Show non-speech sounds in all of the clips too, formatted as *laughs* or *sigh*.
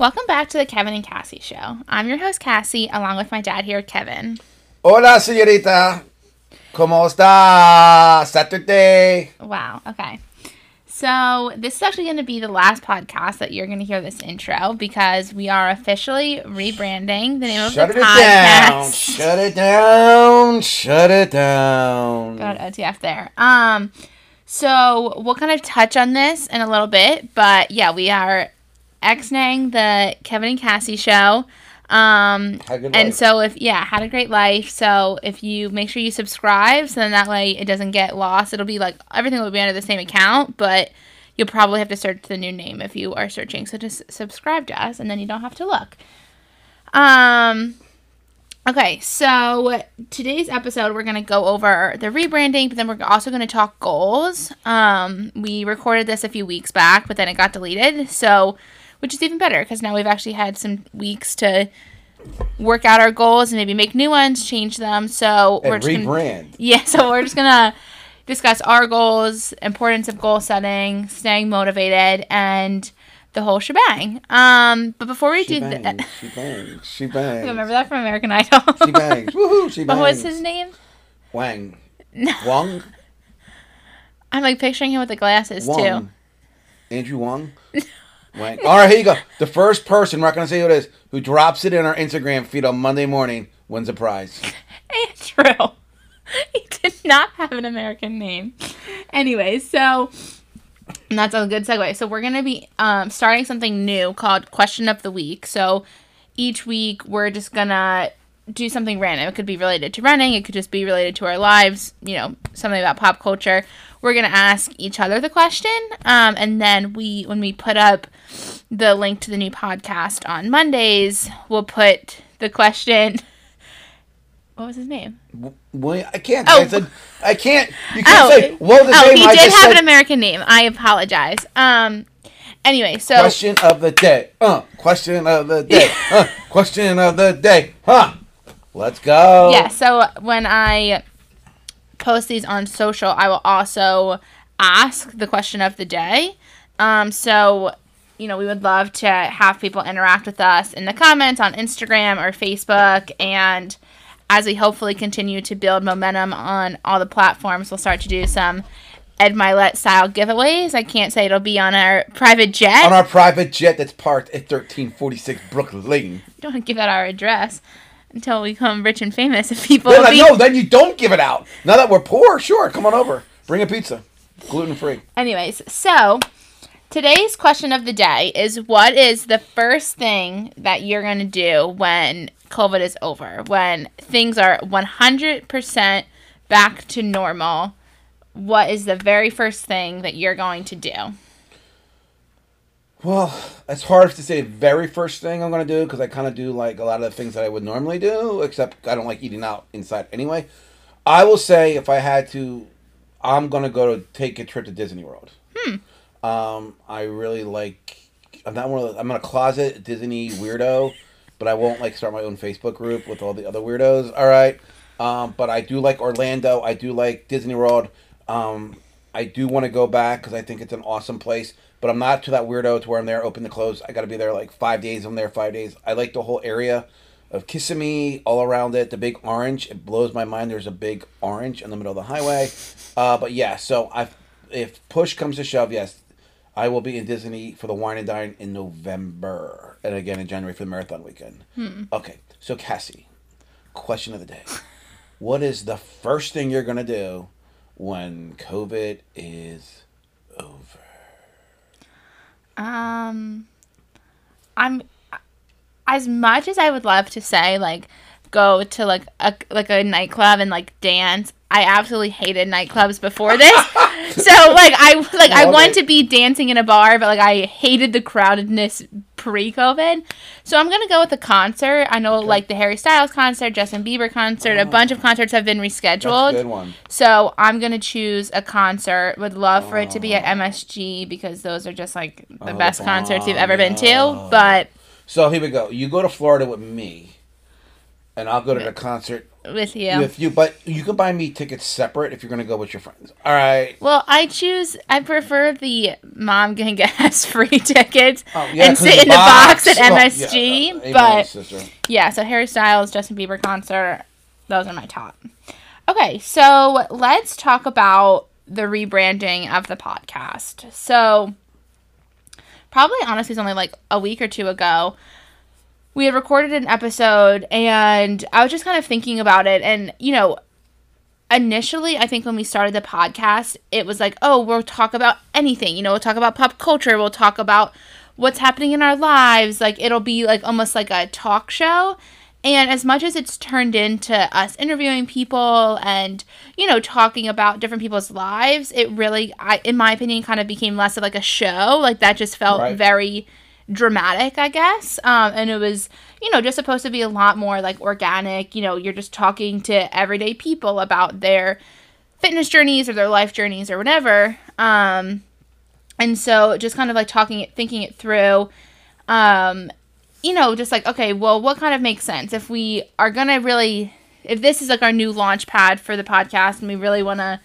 Welcome back to the Kevin and Cassie Show. I'm your host, Cassie, along with my dad here, Kevin. Hola, señorita. ¿Cómo está? Saturday. Wow, okay. So, this is actually going to be the last podcast that you're going to hear this intro because we are officially rebranding the name of podcast. Shut of it the down. Shut it down. Shut it down. Got OTF there. Um, so we'll kind of touch on this in a little bit, but yeah, we are ex-naying the Kevin and Cassie show. Um, Had a good and life. so if yeah, had a great life. So if you make sure you subscribe, so then that way it doesn't get lost. It'll be like everything will be under the same account, but you'll probably have to search the new name if you are searching. So just subscribe to us, and then you don't have to look. Um. Okay, so today's episode we're gonna go over the rebranding, but then we're also gonna talk goals. Um, we recorded this a few weeks back, but then it got deleted, so which is even better because now we've actually had some weeks to work out our goals and maybe make new ones, change them. So we're And just gonna, rebrand. *laughs* yeah, so we're just gonna discuss our goals, importance of goal setting, staying motivated, and the whole shebang. Um, but before we She do bangs. that, She bangs. *laughs* She bangs. remember that from American Idol. *laughs* She bangs. Woohoo. She But bangs. what's his name? Wang. No. Wang. I'm like picturing him with the glasses Wang. too. Andrew Wang. All right, here you go. The first person, we're not going to say who it is, who drops it in our Instagram feed on Monday morning wins a prize. *laughs* Andrew. *laughs* He did not have an American name. Anyway, so that's a good segue. So we're gonna be um, starting something new called Question of the Week. So each week we're just gonna do something random. It could be related to running. It could just be related to our lives. You know, something about pop culture. We're gonna ask each other the question, um, and then we, when we put up the link to the new podcast on Mondays, we'll put the question. *laughs* What was his name? Well, I can't. Oh. I said I can't. You can't Oh, say what was the oh, name? he I did have said an American name. I apologize. Um. Anyway, so question of the day. Uh, question of the day. *laughs* uh, question of the day. Huh. Let's go. yeah. So when I post these on social, I will also ask the question of the day. Um. So you know, we would love to have people interact with us in the comments on Instagram or Facebook, and as we hopefully continue to build momentum on all the platforms, we'll start to do some Ed Mylett style giveaways. I can't say it'll be on our private jet. On our private jet that's parked at 1346 Brooklyn Lane. don't give out our address until we become rich and famous. If people Then, be no, then you don't give it out. Now that we're poor, sure, come on over. Bring a pizza. Gluten free. anyways, so today's question of the day is what is the first thing that you're gonna do when COVID is over? When things are 100% back to normal, what is the very first thing that you're going to do? Well, it's hard to say the very first thing I'm going to do because I kind of do like a lot of the things that I would normally do, except I don't like eating out inside anyway. I will say if I had to, I'm going to go to take a trip to Disney World. Hmm. Um, I really like. I'm not one of the, I'm in a closet Disney weirdo, but I won't like start my own Facebook group with all the other weirdos. All right. Um, but I do like Orlando. I do like Disney World. Um, I do want to go back because I think it's an awesome place. But I'm not to that weirdo to where I'm there open to close. I got to be there like five days. I'm there five days. I like the whole area of Kissimmee, all around it. The big orange. It blows my mind. There's a big orange in the middle of the highway. Uh, but yeah, so I, if push comes to shove, yes, I will be in Disney for the wine and dine in November, and again in January for the marathon weekend. Okay, so Cassie, question of the day: What is the first thing you're gonna do when COVID is over? Um, I'm as much as I would love to say like go to like a like a nightclub and like dance. I absolutely hated nightclubs before this. *laughs* so like I like I Oh, want okay. to be dancing in a bar, but like I hated the crowdedness pre-COVID. So I'm gonna go with a concert. I know like the Harry Styles concert, Justin Bieber concert, a oh. bunch of concerts have been Oh. Rescheduled. good one. So I'm gonna choose a concert. Would love for it to be at oh. MSG because those are just like the Oh, best concerts you've ever been to. But So here we go. You go to Florida with me. and I'll go to the concert with you. with you. But you can buy me tickets separate if you're gonna go with your friends. All right. Well, I choose. I prefer the mom can get *laughs* us free tickets Oh, yeah, and sit the in the box at Oh, yeah, MSG. uh, but yeah, so Harry Styles, Justin Bieber concert, those are my top. Okay, so let's talk about the rebranding of the podcast. So probably honestly, it's only like a week or two ago. We had recorded an episode, and I was just kind of thinking about it, and you know, initially, I think when we started the podcast, it was like, oh, we'll talk about anything. You know, we'll talk about pop culture. We'll talk about what's happening in our lives. Like, it'll be like almost like a talk show. And as much as it's turned into us interviewing people and, you know, talking about different people's lives, it really, I, in my opinion, kind of became less of like a show. Like, that just felt Right. very dramatic, I guess. Um, and it was, you know, just supposed to be a lot more like organic. You know, you're just talking to everyday people about their fitness journeys or their life journeys or whatever. Um, and so just kind of like talking it, thinking it through. Um, you know, just like, okay, well, what kind of makes sense if we are going to really, if this is like our new launch pad for the podcast and we really want to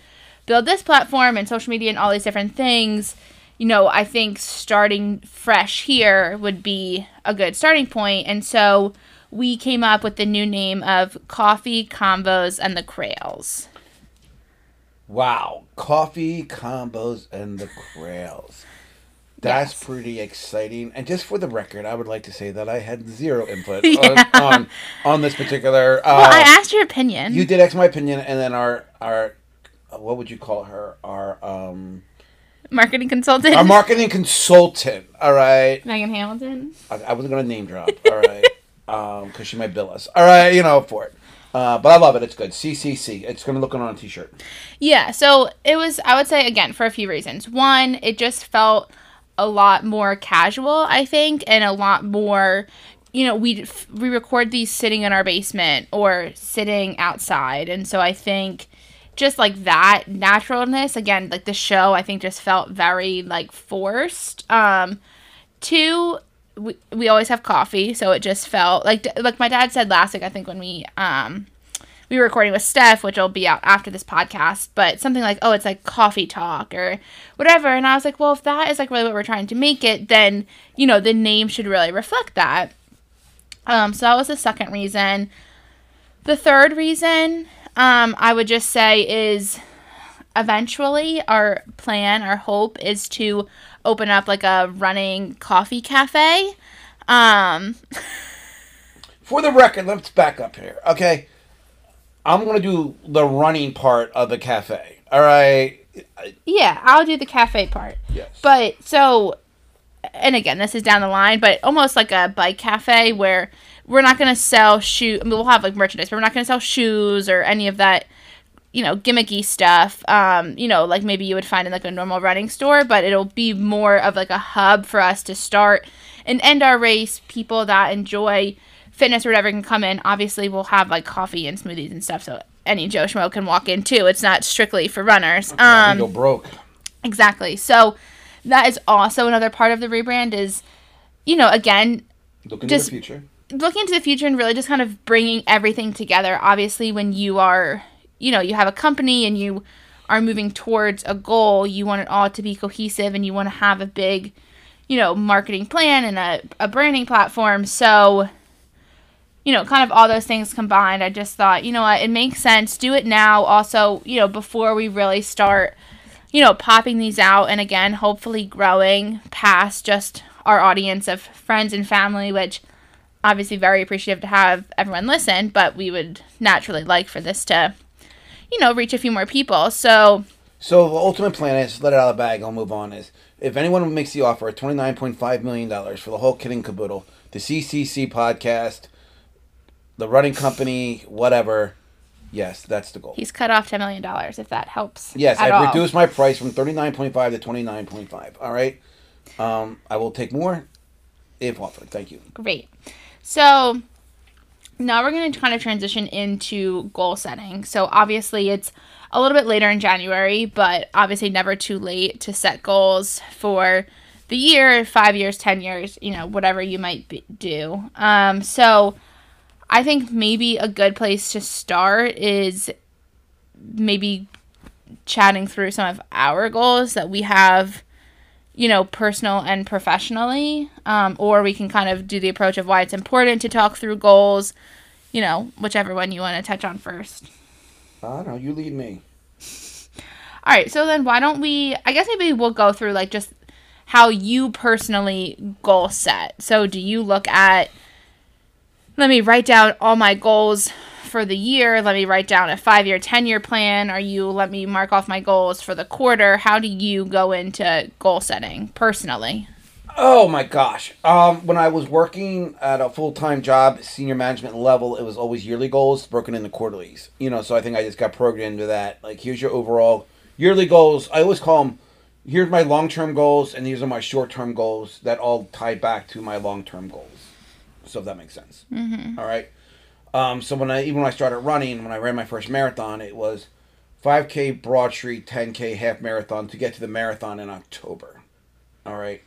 build this platform and social media and all these different things, you know, I think starting fresh here would be a good starting point. And so we came up with the new name of Coffee Combos and the Crails. Wow, coffee combos and the Crails. That's Yes. pretty exciting. And just for the record, I would like to say that I had zero input *laughs* on, on on this particular. Uh, *laughs* Well, I asked your opinion. you did ask my opinion, and then our our uh, what would you call her? Our um Marketing consultant. our *laughs* marketing consultant. All right, Megan Hamilton. I, I wasn't gonna name drop. All right, *laughs* um, because she might bill us. All right, you know for it. Uh, but I love it. It's good. CCC. It's gonna look good on a t-shirt. Yeah, so it was, I would say, again, for a few reasons. One, it just felt a lot more casual, I think, and a lot more, you know, we we record these sitting in our basement or sitting outside. And so I think just like that naturalness, again, like the show, I think just felt very like forced. Um, two, we, we always have coffee, so it just felt like like my dad said last week. I think when we um we were recording with Steph, which will be out after this podcast, but something like, oh, it's like coffee talk or whatever. And I was like, well, if that is like really what we're trying to make it, then you know the name should really reflect that. Um, so that was the second reason. The third reason, um, I would just say is eventually our plan, our hope is to open up like a running coffee cafe. Um, *laughs* For the record, let's back up here, okay? I'm gonna do the running part of the cafe. All right. yeah, I'll do the cafe part. Yes. But so, and again, this is down the line, but almost like a bike cafe where we're not going to sell shoe. I mean, we'll have like merchandise, but we're not going to sell shoes or any of that, you know, gimmicky stuff. Um, you know, like maybe you would find in like a normal running store, but it'll be more of like a hub for us to start and end our race. People that enjoy fitness or whatever can come in. Obviously, we'll have like coffee and smoothies and stuff, so any Joe Schmo can walk in too. It's not strictly for runners. Um, go broke. Exactly. So that is also another part of the rebrand is, you know, again, Look into just- the future. Looking into the future and really just kind of bringing everything together. Obviously, when you are, you know, you have a company and you are moving towards a goal, you want it all to be cohesive and you want to have a big, you know, marketing plan and a, a branding platform. So, you know, kind of all those things combined, I just thought, you know what, it makes sense. Do it now. Also, you know, before we really start, you know, popping these out and again, hopefully growing past just our audience of friends and family, which obviously very appreciative to have everyone listen, but we would naturally like for this to, you know, reach a few more people. So, So the ultimate plan is let it out of the bag. I'll move on. Is if anyone makes the offer of twenty nine point five million dollars for the whole kit and caboodle, the CCC podcast, the running company, whatever. Yes, that's the goal. he's cut off $10 million if that helps. Yes, I've all. reduced my price from thirty nine point five to twenty nine point five. All right. Um, I will take more if offered. Thank you. Great. So now we're going to kind of transition into goal setting. So obviously it's a little bit later in January, but obviously never too late to set goals for the year, five years, 10 years, you know, whatever you might be, do. Um, so I think maybe a good place to start is maybe chatting through some of our goals that we have, you know, personal and professionally. Um, or we can kind of do the approach of why it's important to talk through goals, you know, whichever one you want to touch on first. I don't know. You lead me. *laughs* All right, so then why don't we? I guess maybe we'll go through like just how you personally goal set. So do you look at? Let me write down all my goals for the year. Let me write down a five year, 10 year plan. Are you let me mark off my goals for the quarter? How do you go into goal setting personally? Oh my gosh. Um, when I was working at a full time job, senior management level, it was always yearly goals broken into quarterlies. You know, so I think I just got programmed into that. Like, here's your overall yearly goals. I always call them here's my long term goals, and these are my short term goals that all tie back to my long term goals. So, if that makes sense. Mm-hmm. All right. Um, so, when I even when I started running, when I ran my first marathon, it was 5K Broad Street, 10K half marathon to get to the marathon in October. All right.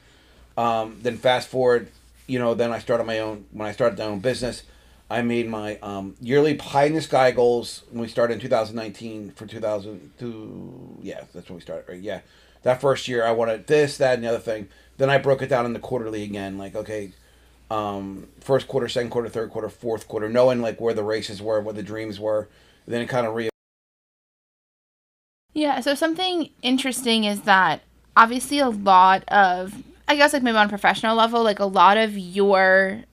Um, then fast forward, you know, then I started my own. When I started my own business, I made my um, yearly pie in the sky goals when we started in 2019 for 2002. Yeah, that's when we started, right? Yeah, that first year I wanted this, that, and the other thing. Then I broke it down into quarterly again. Like, okay, um, first quarter, second quarter, third quarter, fourth quarter, knowing like where the races were, what the dreams were. Then it kind of re. Yeah. So something interesting is that obviously a lot of I guess like maybe on professional level, like a lot of your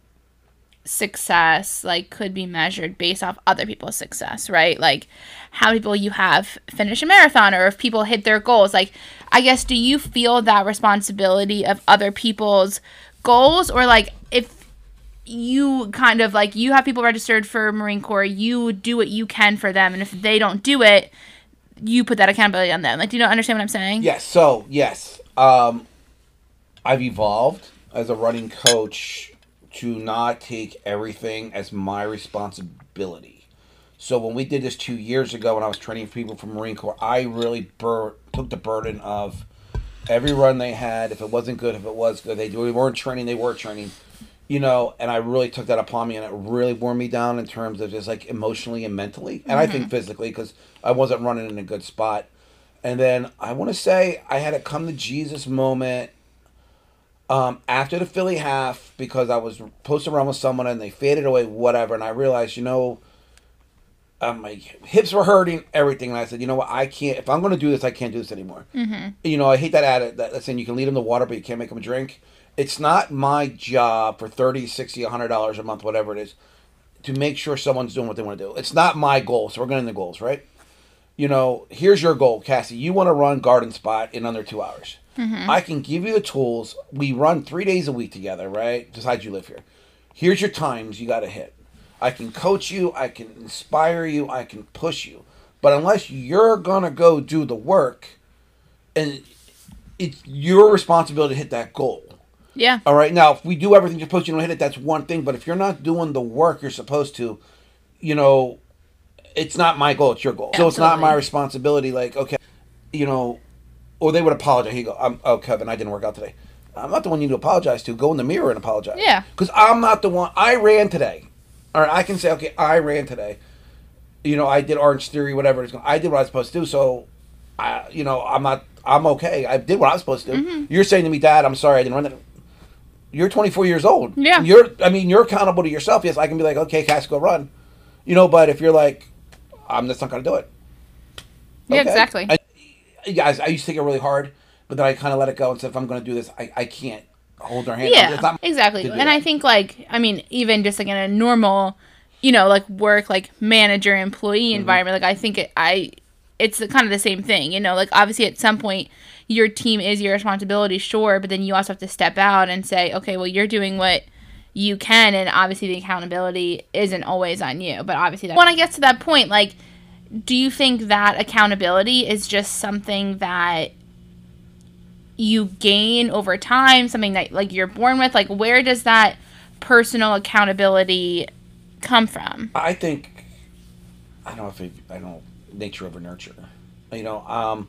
success like could be measured based off other people's success, right? Like how many people you have finish a marathon or if people hit their goals. Like I guess do you feel that responsibility of other people's goals or like if you kind of like you have people registered for Marine Corps, you do what you can for them and if they don't do it, you put that accountability on them. Like do you not understand what I'm saying? Yes. So, yes. Um I've evolved as a running coach to not take everything as my responsibility. So when we did this two years ago, when I was training people for Marine Corps, I really bur- took the burden of every run they had. If it wasn't good, if it was good, they we weren't training, they were training, you know. And I really took that upon me, and it really wore me down in terms of just like emotionally and mentally, and mm-hmm. I think physically because I wasn't running in a good spot. And then I want to say I had a come to Jesus moment um, after the Philly half because I was posting around with someone and they faded away, whatever. And I realized, you know, um, my hips were hurting, everything. And I said, you know what, I can't, if I'm going to do this, I can't do this anymore. Mm-hmm. You know, I hate that ad that, saying you can lead them to water, but you can't make them drink. It's not my job for 30 60 $100 a month, whatever it is, to make sure someone's doing what they want to do. It's not my goal. So we're going to the goals, right? You know, here's your goal, Cassie. You want to run Garden Spot in under two hours Mm-hmm. I can give you the tools. We run three days a week together, right? Besides, you live here. Here's your times you got to hit. I can coach you. I can inspire you. I can push you. But unless you're gonna go do the work, and it's your responsibility to hit that goal. Yeah. All right. Now, if we do everything you're supposed to, you don't hit it. That's one thing. But if you're not doing the work you're supposed to, you know, it's not my goal. It's your goal. Absolutely. So it's not my responsibility. Like, okay, you know, or they would apologize. He go, I'm, "Oh, Kevin, I didn't work out today." I'm not the one you need to apologize to. Go in the mirror and apologize. Yeah. Because I'm not the one. I ran today. All right, I can say, okay, I ran today. You know, I did Orange Theory, whatever it's. I did what I was supposed to do. So, I, you know, I'm not. I'm okay. I did what I was supposed to do. Mm-hmm. You're saying to me, Dad, I'm sorry, I didn't run that. You're 24 years old. Yeah. You're. I mean, you're accountable to yourself. Yes, I can be like, okay, Cass, go run. You know, but if you're like, I'm just not going to do it. Yeah, exactly. I, guys, I used to take it really hard, but then I kind of let it go and said, if I'm going to do this, I, I can't hold their hand. Yeah, exactly. And I think like, I mean, even just like in a normal, you know, like work, like manager, employee mm-hmm. environment, like I think it, I, it's kind of the same thing, you know, like obviously at some point your team is your responsibility, sure, but then you also have to step out and say, okay, well, you're doing what you can, and obviously the accountability isn't always on you. But obviously, that, when I get to that point, like, do you think that accountability is just something that you gain over time something that like you're born with like where does that personal accountability come from? I think i don't know if it, i don't know nature over nurture. You know um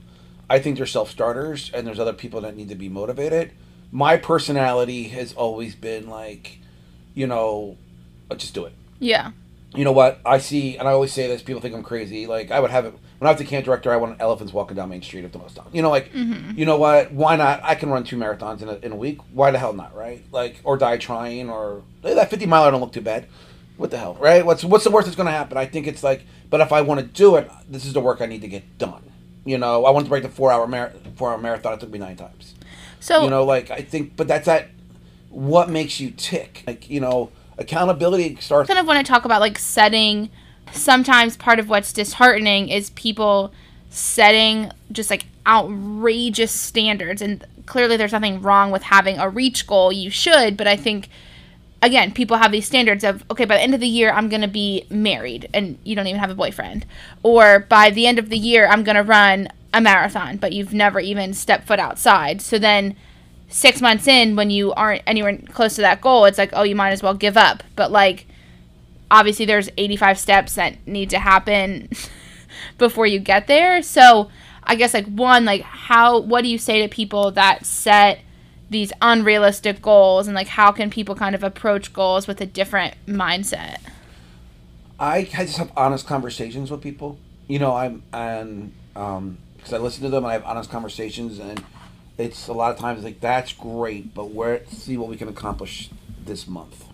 i think there's self-starters and there's other people that need to be motivated. My personality has always been like you know just do it. Yeah you know what I see, and I always say this. People think I'm crazy. Like I would have it when I was a camp director. I wanted elephants walking down Main Street at the most time. You know, like Mm-hmm. you know what? Why not? I can run two marathons in a, in a week. Why the hell not? Right? Like or die trying or hey, that 50 miler don't look too bad. What the hell? Right? What's what's the worst that's going to happen? I think it's like, but if I want to do it, this is the work I need to get done. You know, I wanted to break the four hour mar- four hour marathon. It took me nine times. So You know, like I think, but that's that. What makes you tick? Like you know, accountability starts. kind of want to talk about like setting sometimes part of what's disheartening is people setting just like outrageous standards and clearly there's nothing wrong with having a reach goal you should but i think again people have these standards of okay by the end of the year i'm going to be married and you don't even have a boyfriend or by the end of the year i'm going to run a marathon but you've never even stepped foot outside so then six months in when you aren't anywhere close to that goal it's like oh you might as well give up. But like obviously there's 85 steps that need to happen *laughs* before you get there. So i guess like one like how what do you say to people that set these unrealistic goals? And like how can people kind of approach goals with a different mindset? I, just have honest conversations with people. You know, I'm and um because I listen to them and I have honest conversations and it's a lot of times like that's great, but where see what we can accomplish this month.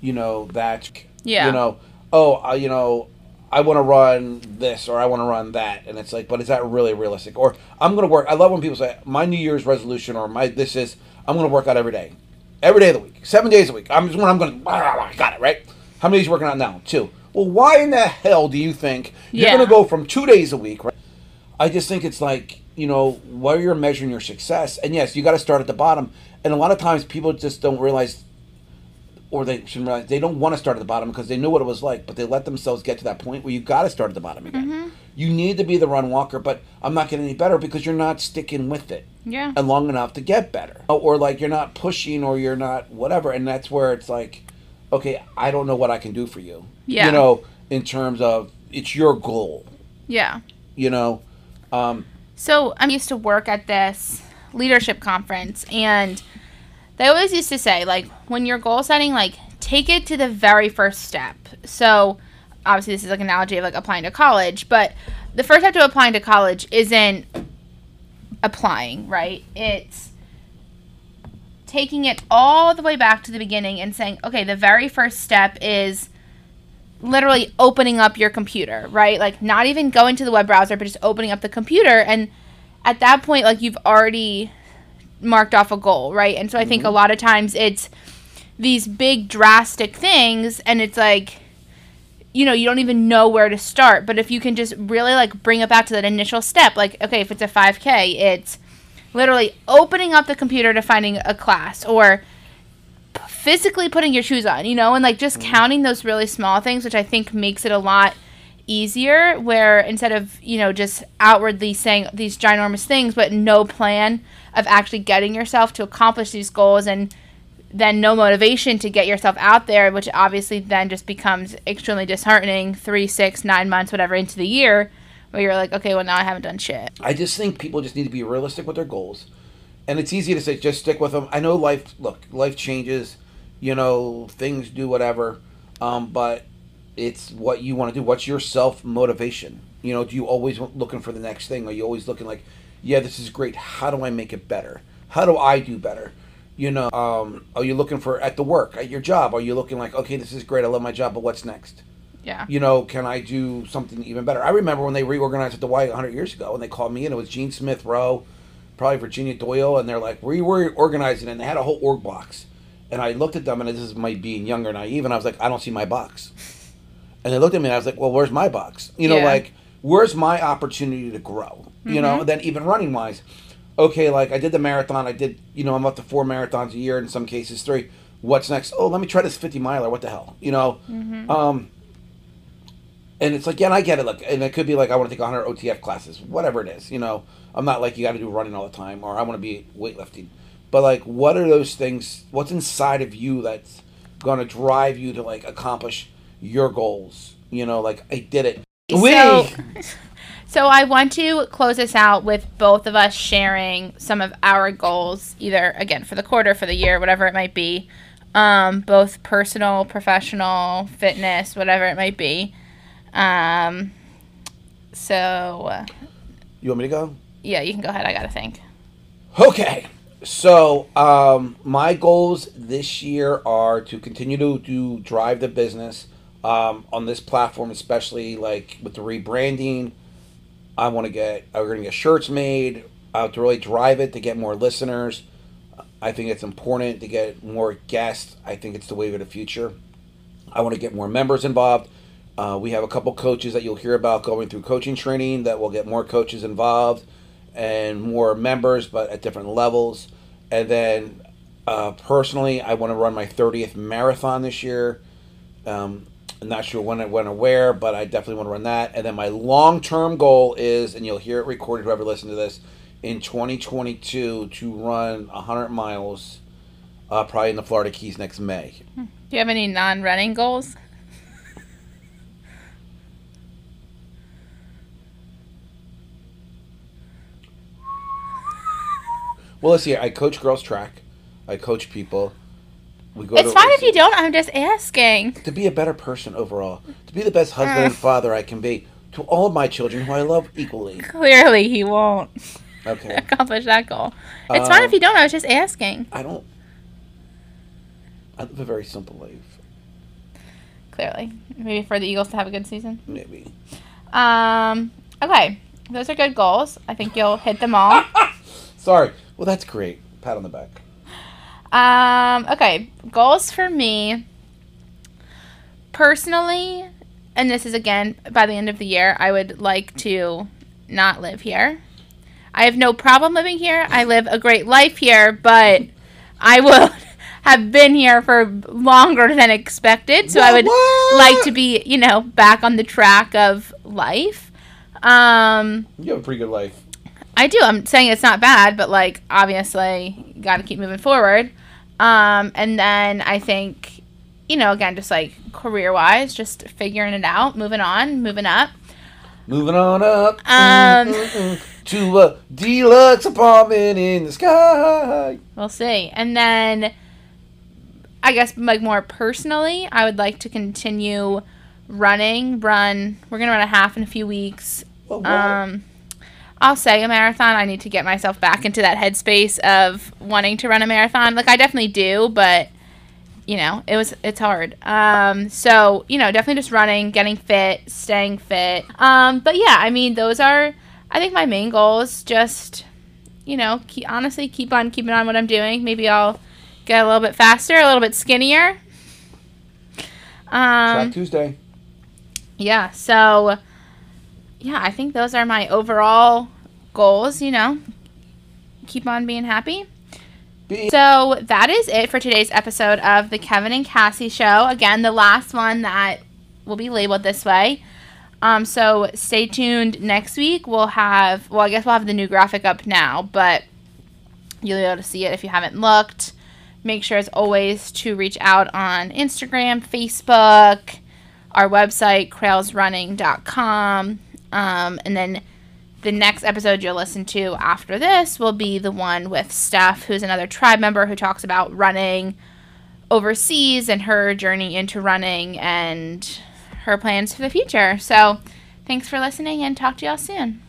You know that's Yeah. You know, oh, uh, you know, I want to run this or I want to run that, and it's like, but is that really realistic? Or I'm going to work. I love when people say my New Year's resolution or my this is I'm going to work out every day, every day of the week, seven days a week. I'm just when I'm going to got it right. How many days you working out now? Two. Well, why in the hell do you think you're Yeah. going to go from two days a week? Right? I just think it's like you know where you're measuring your success, and yes, you got to start at the bottom. And a lot of times people just don't realize or they shouldn't realize they don't want to start at the bottom because they knew what it was like, but they let themselves get to that point where you got to start at the bottom again. You need to be the run walker, but I'm not getting any better because you're not sticking with it yeah and long enough to get better, or like you're not pushing or you're not whatever, and that's where it's like, okay, I don't know what I can do for you. Yeah. you know, in terms of it's your goal. yeah You know, um, So I'm used to work at this leadership conference, and they always used to say, like, when you're goal setting, like, take it to the very first step. So obviously, this is like an analogy of like applying to college, but the first step to applying to college isn't applying, right? It's taking it all the way back to the beginning and saying, okay, the very first step is literally opening up your computer, right? Like not even going to the web browser, but just opening up the computer. And at that point, like you've already marked off a goal, right? And so I think a mm-hmm. lot of times it's these big drastic things and it's like you know, you don't even know where to start. But if you can just really like bring it back to that initial step, like okay, if it's a 5k, it's literally opening up the computer to finding a class or physically putting your shoes on, you know, and like just mm. counting those really small things, which I think makes it a lot easier. Where instead of, you know, just outwardly saying these ginormous things, but no plan of actually getting yourself to accomplish these goals and then no motivation to get yourself out there, which obviously then just becomes extremely disheartening three, six, nine months, whatever, into the year, where you're like, okay, well, now I haven't done shit. I just think people just need to be realistic with their goals. And it's easy to say just stick with them. I know life look, life changes, you know, things do whatever. Um, but it's what you want to do. What's your self motivation? You know, do you always looking for the next thing? Are you always looking like, yeah, this is great. How do I make it better? How do I do better? You know, um, are you looking for at the work, at your job? Are you looking like, okay, this is great. I love my job, but what's next? Yeah. you know, can I do something even better? I remember when they reorganized at the Y 100 years ago, and they called me in. It was Gene Smith Rowe, probably Virginia Doyle, and they're like, we were organizing, and they had a whole org box. And I looked at them, and this is my being younger, naive, and I was like, I don't see my box. And they looked at me, and I was like, well, where's my box? You know, Yeah. like, where's my opportunity to grow? You know, then even running wise, okay, like I did the marathon, I did, you know, I'm up to four marathons a year, in some cases three. What's next? Oh, let me try this 50 miler. What the hell? You know, um, and it's like, yeah, and I get it. Look, and it could be like, I want to take 100 OTF classes, whatever it is. You know, I'm not like you got to do running all the time, or I want to be weightlifting. But like, what are those things? What's inside of you that's going to drive you to like accomplish your goals? You know, like I did it. We. So, *laughs* so I want to close this out with both of us sharing some of our goals, either again for the quarter, for the year, whatever it might be. um, both personal, professional, fitness, whatever it might be. Um, so, You want me to go? yeah, you can go ahead. I got to think. Okay. So, um, my goals this year are to continue to, to drive the business um, on this platform, especially like with the rebranding. I want to get, going to get shirts made uh, to really drive it to get more listeners. I think it's important to get more guests. I think it's the wave of the future. I want to get more members involved. Uh, we have a couple coaches that you'll hear about going through coaching training that will get more coaches involved and more members, but at different levels. And then uh, personally, I want to run my 30th marathon this year. Um, I'm not sure when, I when or where, but I definitely want to run that. And then my long term goal is, and you'll hear it recorded, whoever listens to this, in 2022 to run 100 miles, uh, probably in the Florida Keys next May. Do you have any non running goals? Well, let's see. I coach girls track. I coach people. We go It's to fine if you don't. I'm just asking. to be a better person overall, to be the best husband and father I can be to all of my children who I love equally. Clearly, he won't Okay. *laughs* accomplish that goal. It's fine Um, if you don't. I was just asking. I don't. I live a very simple life. Clearly, maybe for the Eagles to have a good season. Maybe. Um. Okay, those are good goals. I think you'll hit them all. *laughs* Sorry. Well, that's great. Pat on the back. Um, okay, goals for me personally, and this is again by the end of the year, I would like to not live here. I have no problem living here. I live a great life here, but I would *laughs* have been here for longer than expected. So I would What? like to be, you know, back on the track of life. Um, You have a pretty good life. I do. I'm saying it's not bad, but like obviously, got to keep moving forward. Um, and then I think, you know, again, just like career wise, just figuring it out, moving on, moving up. Moving on up Um. *laughs* to a deluxe apartment in the sky. We'll see. And then, I guess like more personally, I would like to continue running. Run. We're gonna run a half in a few weeks. Um, I'll say a marathon. I need to get myself back into that headspace of wanting to run a marathon. Like I definitely do, but you know, it was it's hard. Um, so you know, definitely just running, getting fit, staying fit. Um, but yeah, I mean, those are I think my main goals. Just you know, keep, honestly, keep on keeping on what I'm doing. Maybe I'll get a little bit faster, a little bit skinnier. Track Um, Tuesday. yeah, so yeah, I think those are my overall goals, you know. Keep on being happy. So that is it for today's episode of the Kevin and Cassie show. Again, the last one that will be labeled this way. Um, so stay tuned next week. We'll have well, I guess we'll have the new graphic up now, but you'll be able to see it if you haven't looked. Make sure as always to reach out on Instagram, Facebook, our website, crailsrunning.com. Um, and then the next episode you'll listen to after this will be the one with Steph, who's another tribe member who talks about running overseas and her journey into running and her plans for the future. So thanks for listening and talk to y'all soon.